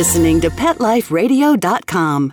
listening to PetLifeRadio.com.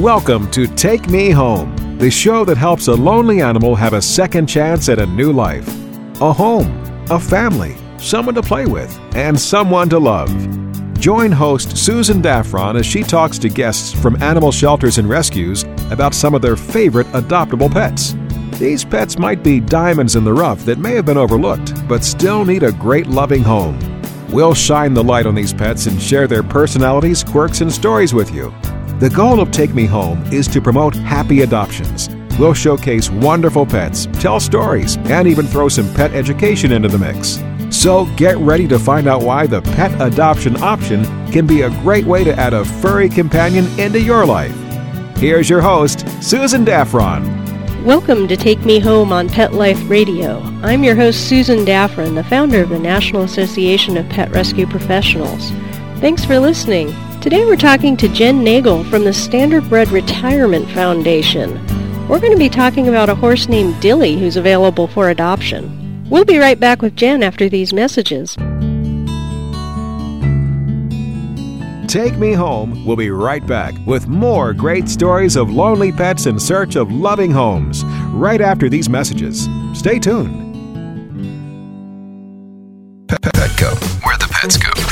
Welcome to Take Me Home, the show that helps a lonely animal have a second chance at a new life. A home, a family, someone to play with, and someone to love. Join host Susan Daffron as she talks to guests from animal shelters and rescues about some of their favorite adoptable pets. These pets might be diamonds in the rough that may have been overlooked, but still need a great loving home. We'll shine the light on these pets and share their personalities, quirks, and stories with you. The goal of Take Me Home is to promote happy adoptions. We'll showcase wonderful pets, tell stories, and even throw some pet education into the mix. So get ready to find out why the pet adoption option can be a great way to add a furry companion into your life. Here's your host, Susan Daffron. Welcome to Take Me Home on Pet Life Radio. I'm your host, Susan Daffron, the founder of the National Association of Pet Rescue Professionals. Thanks for listening. Today we're talking to Jen Nagel from the Standardbred Retirement Foundation. We're going to be talking about a horse named Dilly who's available for adoption. We'll be right back with Jen after these messages. Take Me Home We'll be right back with more great stories of lonely pets in search of loving homes right after these messages. Stay tuned. Petco, where the pets go.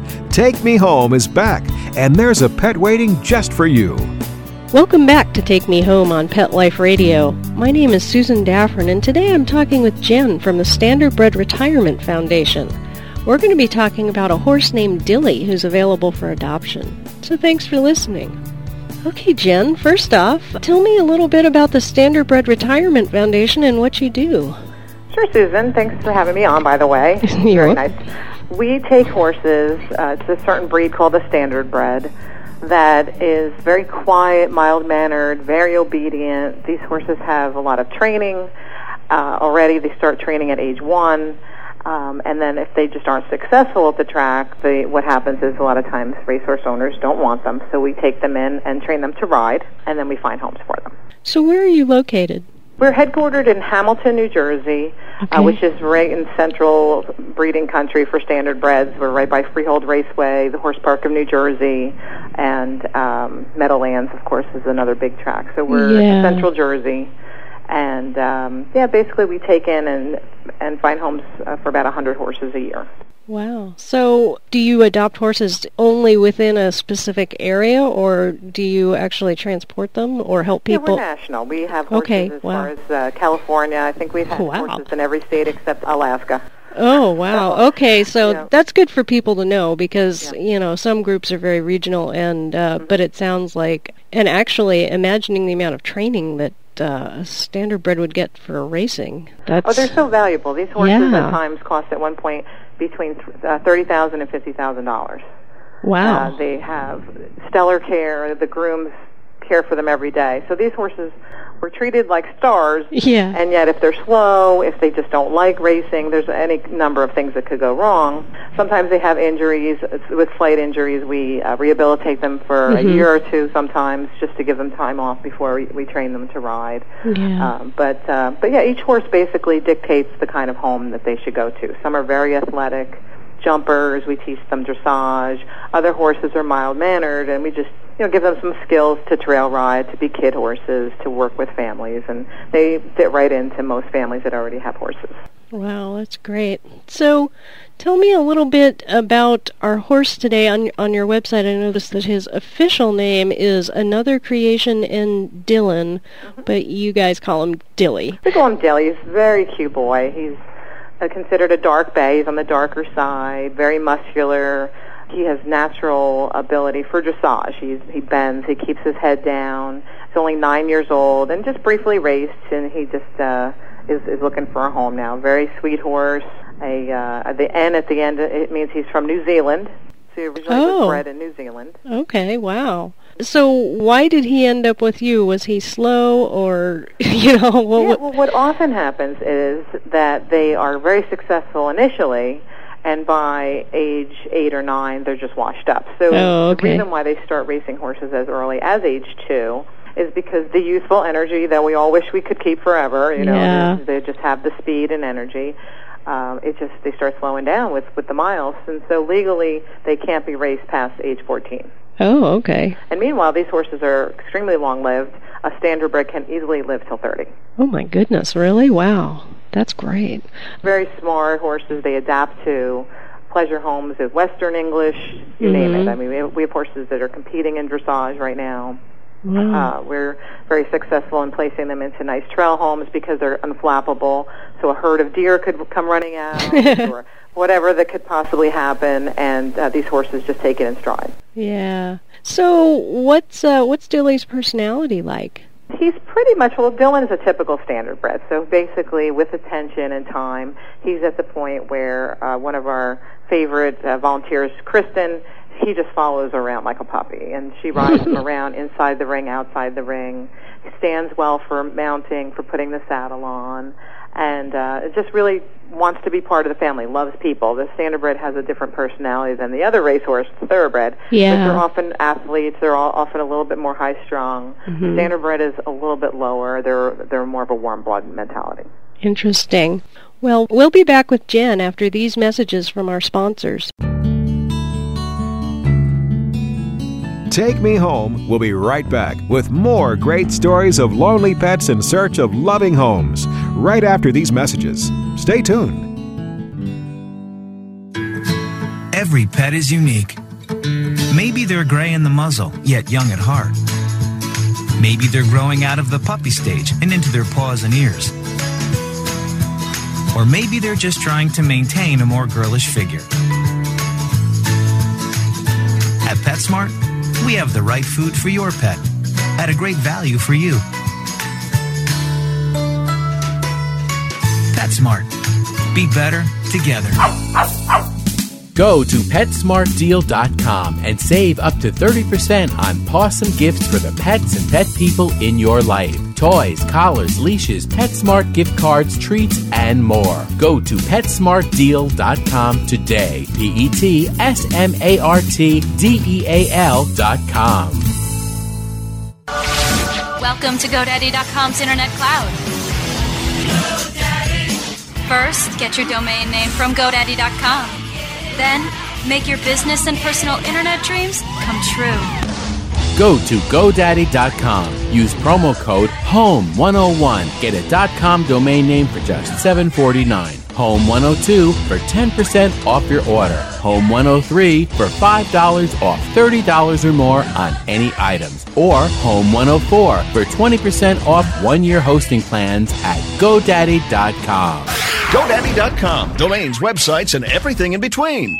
Take Me Home is back, and there's a pet waiting just for you. Welcome back to Take Me Home on Pet Life Radio. My name is Susan Daffron, and today I'm talking with Jen from the Standardbred Retirement Foundation. We're going to be talking about a horse named Dilly who's available for adoption. So thanks for listening. Okay, Jen, first off, tell me a little bit about the Standardbred Retirement Foundation and what you do. Sure, Susan. Thanks for having me on, by the way. You're Very nice. We take horses, uh, it's a certain breed called the Standardbred, that is very quiet, mild-mannered, very obedient. These horses have a lot of training uh, already. They start training at age one. Um, and then if they just aren't successful at the track, they, what happens is a lot of times racehorse owners don't want them. So we take them in and train them to ride, and then we find homes for them. So where are you located? We're headquartered in Hamilton, New Jersey, Okay. uh, which is right in central breeding country for standardbreds. We're right by Freehold Raceway, the Horse Park of New Jersey, and um, Meadowlands, of course, is another big track. So we're Yeah. central Jersey. And um, yeah, basically we take in and and find homes uh, for about a 100 horses a year. Wow. So do you adopt horses only within a specific area, or do you actually transport them or help Yeah, people? we're national. We have horses Okay, as wow. far as uh, California. I think we've had Wow. horses in every state except Alaska. Oh wow. Okay, so Yeah. that's good for people to know because Yeah. you know some groups are very regional, and uh, Mm-hmm. but it sounds like And actually, imagining the amount of training that uh, a standardbred would get for racing. That's, oh, they're so valuable. These horses Yeah. at times cost at one point between uh, thirty thousand and fifty thousand dollars. wow. Uh, they have stellar care. The grooms care for them every day. So these horses were treated like stars. Yeah. And yet, if they're slow, if they just don't like racing, there's any number of things that could go wrong. Sometimes they have injuries. With slight injuries, we uh, rehabilitate them for Mhm. a year or two sometimes, just to give them time off before we, we train them to ride. Yeah. Um, but uh, but yeah, each horse basically dictates the kind of home that they should go to. Some are very athletic jumpers. We teach them dressage. Other horses are mild mannered, and we just you know give them some skills to trail ride, to be kid horses, to work with families, and they fit right into most families that already have horses. Wow, that's great. So, tell me a little bit about our horse today on on your website. I noticed that his official name is Another Creation in Dylan, mm-hmm. but you guys call him Dilly. We call him Dilly. He's a very cute boy. He's uh, considered a dark bay. He's on the darker side, very muscular. He has natural ability for dressage. He's, he bends. He keeps his head down. He's only nine years old and just briefly raced, and he just uh, is, is looking for a home now. Very sweet horse. A uh, the N at the end it means he's from New Zealand. So he originally Oh. was bred in New Zealand. Okay, wow. So, why did he end up with you? Was he slow, or you know, what? Yeah, what well, what often happens is that they are very successful initially, and by age eight or nine, they're just washed up. So Oh, the reason why they start racing horses as early as age two is because the youthful energy that we all wish we could keep forever. You know, Yeah. they they just have the speed and energy. Um, it just they start slowing down with with the miles, and so legally they can't be raced past age 14. Oh, okay. And meanwhile, these horses are extremely long-lived. A standardbred can easily live till 30. Oh my goodness, really? Wow, that's great. very smart horses. They adapt to pleasure homes with Western English, you name it. Mhm. I mean, we have, we have horses that are competing in dressage right now. Wow. Uh, we're very successful in placing them into nice trail homes because they're unflappable. So a herd of deer could come running out, or whatever that could possibly happen, and uh, these horses just take it in stride. yeah. So, what's uh, what's Dilly's personality like? He's pretty much well. Dylan is a typical standardbred. So basically, with attention and time, he's at the point where uh, one of our favorite uh, volunteers, Kristen, he just follows around like a puppy, and she rides him around inside the ring, outside the ring. Stands well for mounting, for putting the saddle on, and uh, just really wants to be part of the family. Loves people. The standardbred has a different personality than the other racehorse, the thoroughbred. Yeah. But they're often athletes. They're all often a little bit more high strung. Mhm. Standardbred is a little bit lower. They're they're more of a warm blood mentality. Interesting. Well, we'll be back with Jen after these messages from our sponsors. Take Me Home We'll be right back with more great stories of lonely pets in search of loving homes right after these messages. Stay tuned. Every pet is unique. Maybe they're gray in the muzzle, yet young at heart. Maybe they're growing out of the puppy stage and into their paws and ears. Or maybe they're just trying to maintain a more girlish figure. At PetSmart, we have the right food for your pet at a great value for you. PetSmart. Be better together. Go to PetSmartDeal.com and save up to 30% on awesome gifts for the pets and pet people in your life. Toys, collars, leashes, PetSmart gift cards, treats, and more. Go to PetSmartDeal.com today. P E T S M A R T D E A L.com. Welcome to GoDaddy.com's Internet Cloud. First, get your domain name from GoDaddy.com. Then, make your business and personal internet dreams come true. Go to GoDaddy.com. Use promo code HOME101. Get a .com domain name for just $7.49. Home102 for 10% off your order. Home103 for $5 off $30 or more on any items. Or Home104 for 20% off one year hosting plans at GoDaddy.com. GoDaddy.com. Domains, websites, and everything in between.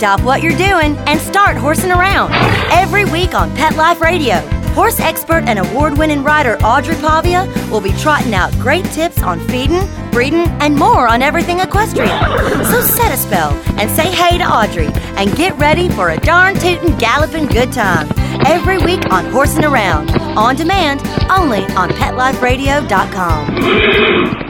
Stop what you're doing and start horsing around. Every week on Pet Life Radio, horse expert and award winning rider Audrey Pavia will be trotting out great tips on feeding, breeding, and more on everything equestrian. So set a spell and say hey to Audrey and get ready for a darn tootin' galloping good time. Every week on Horsing Around, on demand, only on PetLifeRadio.com.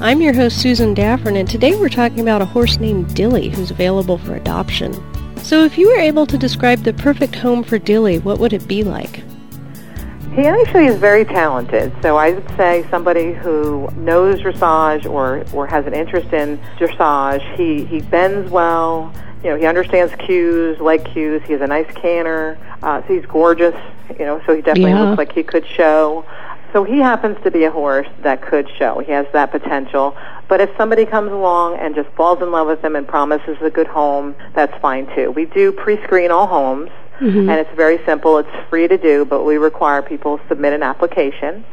I'm your host, Susan Daffron, and today we're talking about a horse named Dilly who's available for adoption. So, if you were able to describe the perfect home for Dilly, what would it be like? He actually is very talented. So I would say somebody who knows dressage or, or has an interest in dressage. He, he bends well. You know, he understands cues, leg cues. He has a nice canter. Uh, so he's gorgeous. You know, so he definitely Yeah. looks like he could show. So he happens to be a horse that could show. He has that potential. But if somebody comes along and just falls in love with him and promises a good home, that's fine too. We do pre-screen all homes. Mhm. And it's very simple. It's free to do, but we require people submit an application.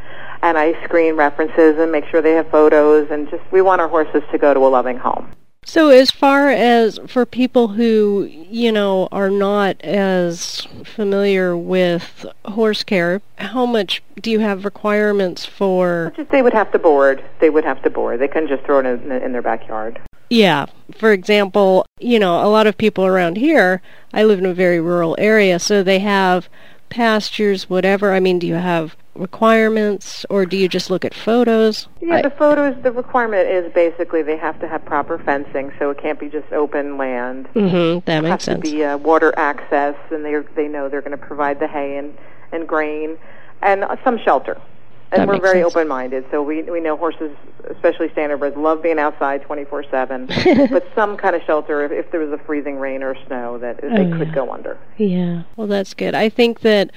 And I screen references and make sure they have photos and just we want our horses to go to a loving home. So, as far as for people who, you know, are not as familiar with horse care, how much do you have requirements for? Just they would have to board. They would have to board. They couldn't just throw it in, in their backyard. Yeah. For example, you know, a lot of people around here, I live in a very rural area, so they have pastures, whatever. I mean, do you have requirements or do you just look at photos? Yeah, the photos. The requirement is basically they have to have proper fencing, so it can't be just open land. Mhm, that It makes has sense. to be uh, water access, and they they know they're going to provide the hay and and grain, and uh, some shelter. And That we're very sense. open-minded, so we we know horses, especially standardbreds, love being outside 24/7. but some kind of shelter, if, if there was a freezing rain or snow, that they Oh, could yeah. go under. Yeah, well, that's good. I think that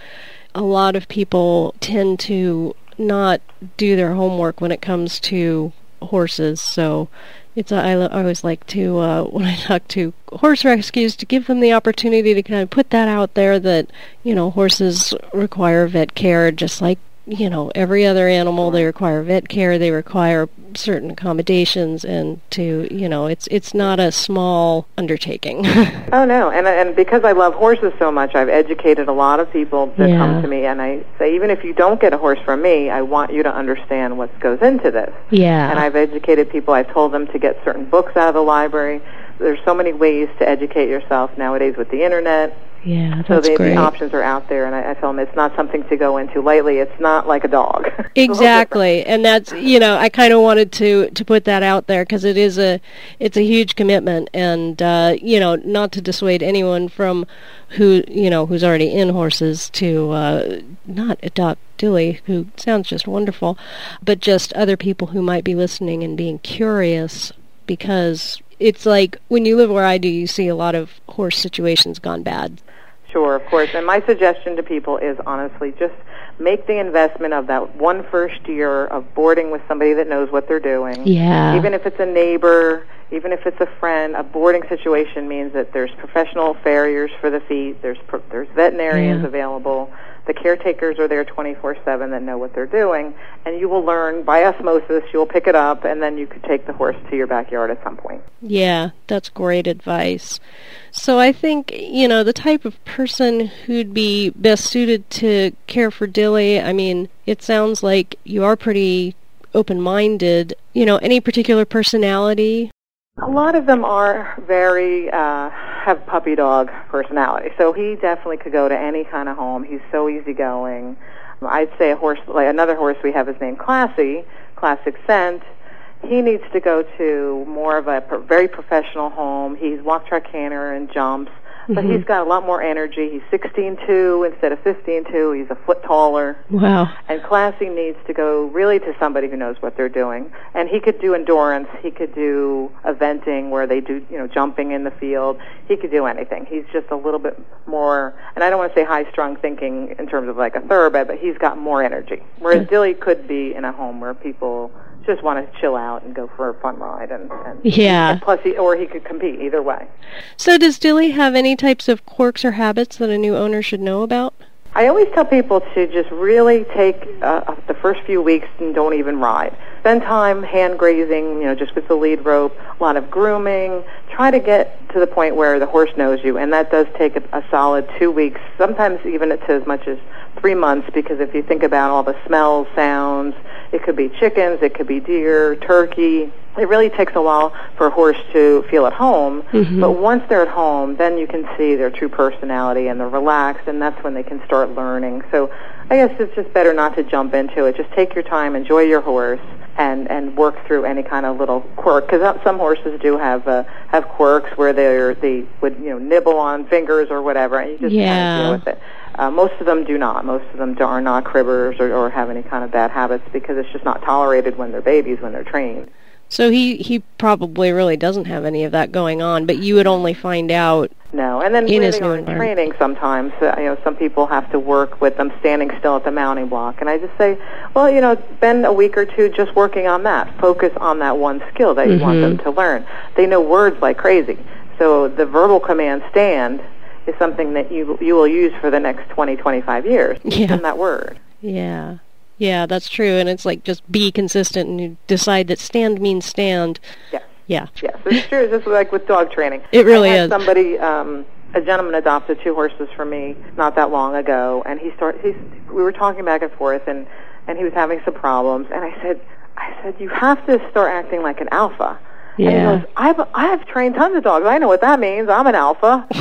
a lot of people tend to not do their homework when it comes to horses. So it's I, I always like to uh, when I talk to horse rescues to give them the opportunity to kind of put that out there that you know horses require vet care just like you know every other animal they require vet care they require certain accommodations and to you know it's it's not a small undertaking Oh no, and and because I love horses so much, I've educated a lot of people that Yeah. come to me, and I say even if you don't get a horse from me, I want you to understand what goes into this. Yeah. And I've educated people. I've told them to get certain books out of the library. There's so many ways to educate yourself nowadays with the internet. Yeah so that's the, great the options are out there, and I, I tell them it's not something to go into lightly. It's not like a dog. Exactly, and that's you know I kind of wanted to to put that out there because it is a it's a huge commitment, and uh, you know not to dissuade anyone from who you know who's already in horses to uh, not adopt Dilly, who sounds just wonderful, but just other people who might be listening and being curious because it's like when you live where I do, you see a lot of horse situations gone bad. Sure, of course. And my suggestion to people is honestly just make the investment of that one first year of boarding with somebody that knows what they're doing. Yeah. Even if it's a neighbor, even if it's a friend, a boarding situation means that there's professional farriers for the feet, there's pro- there's veterinarians Yeah. available, the caretakers are there 24/7 that know what they're doing, and you will learn by osmosis. You'll pick it up, and then you could take the horse to your backyard at some point. Yeah, that's great advice. So I think, you know, the type of person who'd be best suited to care for Dilly, I mean, it sounds like you are pretty open-minded. You know, any particular personality? A lot of them are very uh, have puppy dog personality. So he definitely could go to any kind of home. He's so easygoing. I'd say a horse, like another horse we have is named Classy, Classic Scent. He needs to go to more of a pro- very professional home. He's walk track canter and jumps but Mhm. he's got a lot more energy. He's 16'2 instead of 15'2. He's a foot taller. Wow. And Classy needs to go really to somebody who knows what they're doing. And he could do endurance. He could do eventing where they do, you know, jumping in the field. He could do anything. He's just a little bit more, and I don't want to say high-strung thinking in terms of like a thoroughbred, but he's got more energy. Whereas Dilly could be in a home where people just want to chill out and go for a fun ride. And, and Yeah. and plus, he, or he could compete either way. So does Dilly have any types of quirks or habits that a new owner should know about? I always tell people to just really take uh, the first few weeks and don't even ride. Spend time hand grazing, you know, just with the lead rope, a lot of grooming. Try to get to the point where the horse knows you, and that does take a, a solid two weeks, sometimes even to as much as three months, because if you think about all the smells, sounds, it could be chickens, it could be deer, turkey. It really takes a while for a horse to feel at home, Mhm. but once they're at home, then you can see their true personality and they're relaxed, and that's when they can start learning. So I guess it's just better not to jump into it. Just take your time, enjoy your horse, and and work through any kind of little quirk. Because some horses do have uh, have quirks where they they would you know nibble on fingers or whatever, and you just kind Yeah. of deal with it. Uh, most of them do not. Most of them are not cribbers or, or have any kind of bad habits because it's just not tolerated when they're babies when they're trained. So he he probably really doesn't have any of that going on, but you would only find out No, and then In his on training sometimes, uh, you know, some people have to work with them standing still at the mounting block, and I just say, well, you know, spend a week or two just working on that. Focus on that one skill that you want Mhm. them to learn. They know words like crazy, so the verbal command "stand" is something that you you will use for the next 20, 25 years. Yeah. That word. Yeah. Yeah, that's true. And it's like just be consistent and you decide that stand means stand. Yeah. Yeah. Yes, it's true. It's just like with dog training. It really I had is. Somebody, um, a gentleman adopted two horses from me not that long ago, and he started. He's, we were talking back and forth, and and he was having some problems, and I said, I said, you have to start acting like an alpha. And he Yeah. goes, I've I've trained tons of dogs. I know what that means. I'm an alpha.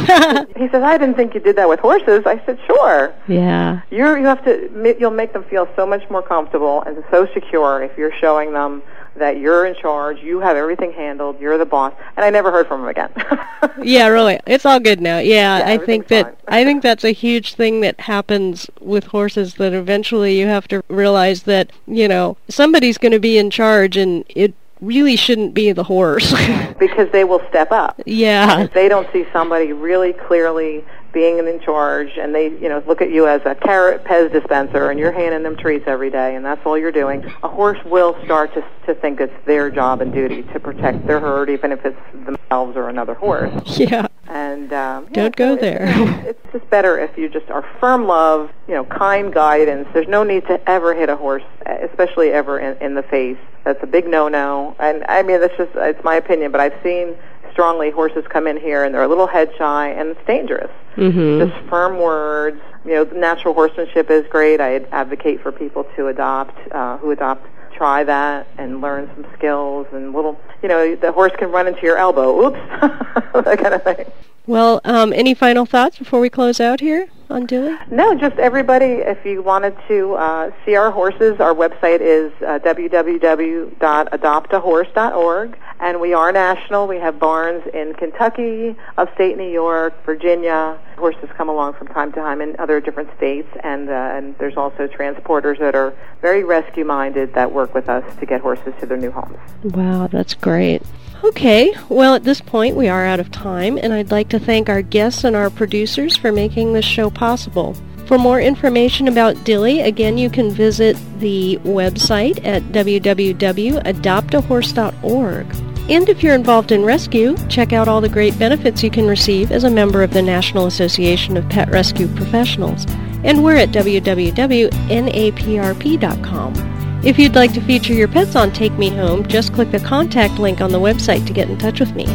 he says, I didn't think you did that with horses. I said, sure. Yeah. You're, you have to, you'll make them feel so much more comfortable and so secure if you're showing them that you're in charge, you have everything handled, you're the boss. And I never heard from him again. Yeah, really. It's all good now. Yeah, Yeah, I think that I think that's a huge thing that happens with horses that eventually you have to realize that, you know, somebody's going to be in charge and it really shouldn't be the horse. because they will step up. yeah. If they don't see somebody really clearly being in charge and they, you know, look at you as a carrot Pez dispenser and you're handing them treats every day and that's all you're doing, a horse will start to, to think it's their job and duty to protect their herd even if it's themselves or another horse. Yeah. And um, Don't go so there. It's, it's just better if you just are firm love, you know, kind guidance. There's no need to ever hit a horse, especially ever in, in the face. That's a big no-no. And I mean, that's just it's my opinion, but I've seen strongly horses come in here and they're a little head shy and it's dangerous. Mhm. Just firm words. You know, natural horsemanship is great. I advocate for people to adopt, uh, who adopt try that and learn some skills and little, you know, the horse can run into your elbow. Oops, that kind of thing. Well, um any final thoughts before we close out here on Dilly? No, just everybody, if you wanted to uh, see our horses, our website is uh, www.adoptahorse.org. And we are national. We have barns in Kentucky, upstate New York, Virginia. Horses come along from time to time in other different states. And, uh, and there's also transporters that are very rescue-minded that work with us to get horses to their new homes. Wow, that's great. Okay, well, at this point, we are out of time, and I'd like to thank our guests and our producers for making this show possible. For more information about Dilly, again, you can visit the website at www.adoptahorse.org. And if you're involved in rescue, check out all the great benefits you can receive as a member of the National Association of Pet Rescue Professionals. And we're at www.naprp.com. If you'd like to feature your pets on Take Me Home, just click the contact link on the website to get in touch with me.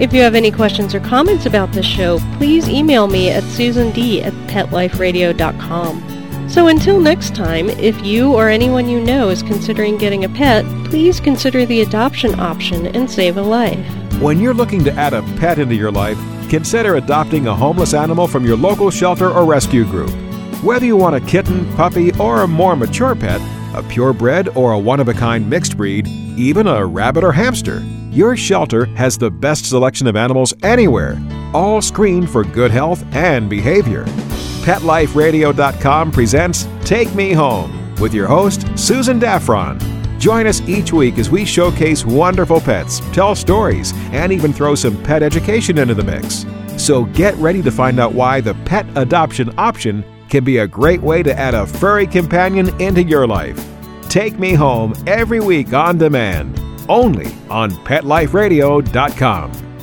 If you have any questions or comments about this show, please email me at susand at petliferadio.com. So until next time, if you or anyone you know is considering getting a pet, please consider the adoption option and save a life. When you're looking to add a pet into your life, consider adopting a homeless animal from your local shelter or rescue group. Whether you want a kitten, puppy, or a more mature pet, a purebred or a one of a kind mixed breed, even a rabbit or hamster, your shelter has the best selection of animals anywhere, all screened for good health and behavior. PetLifeRadio.com presents Take Me Home with your host, Susan Daffron. Join us each week as we showcase wonderful pets, tell stories, and even throw some pet education into the mix. So get ready to find out why the pet adoption option can be a great way to add a furry companion into your life. Take Me Home every week on demand, only on PetLifeRadio.com.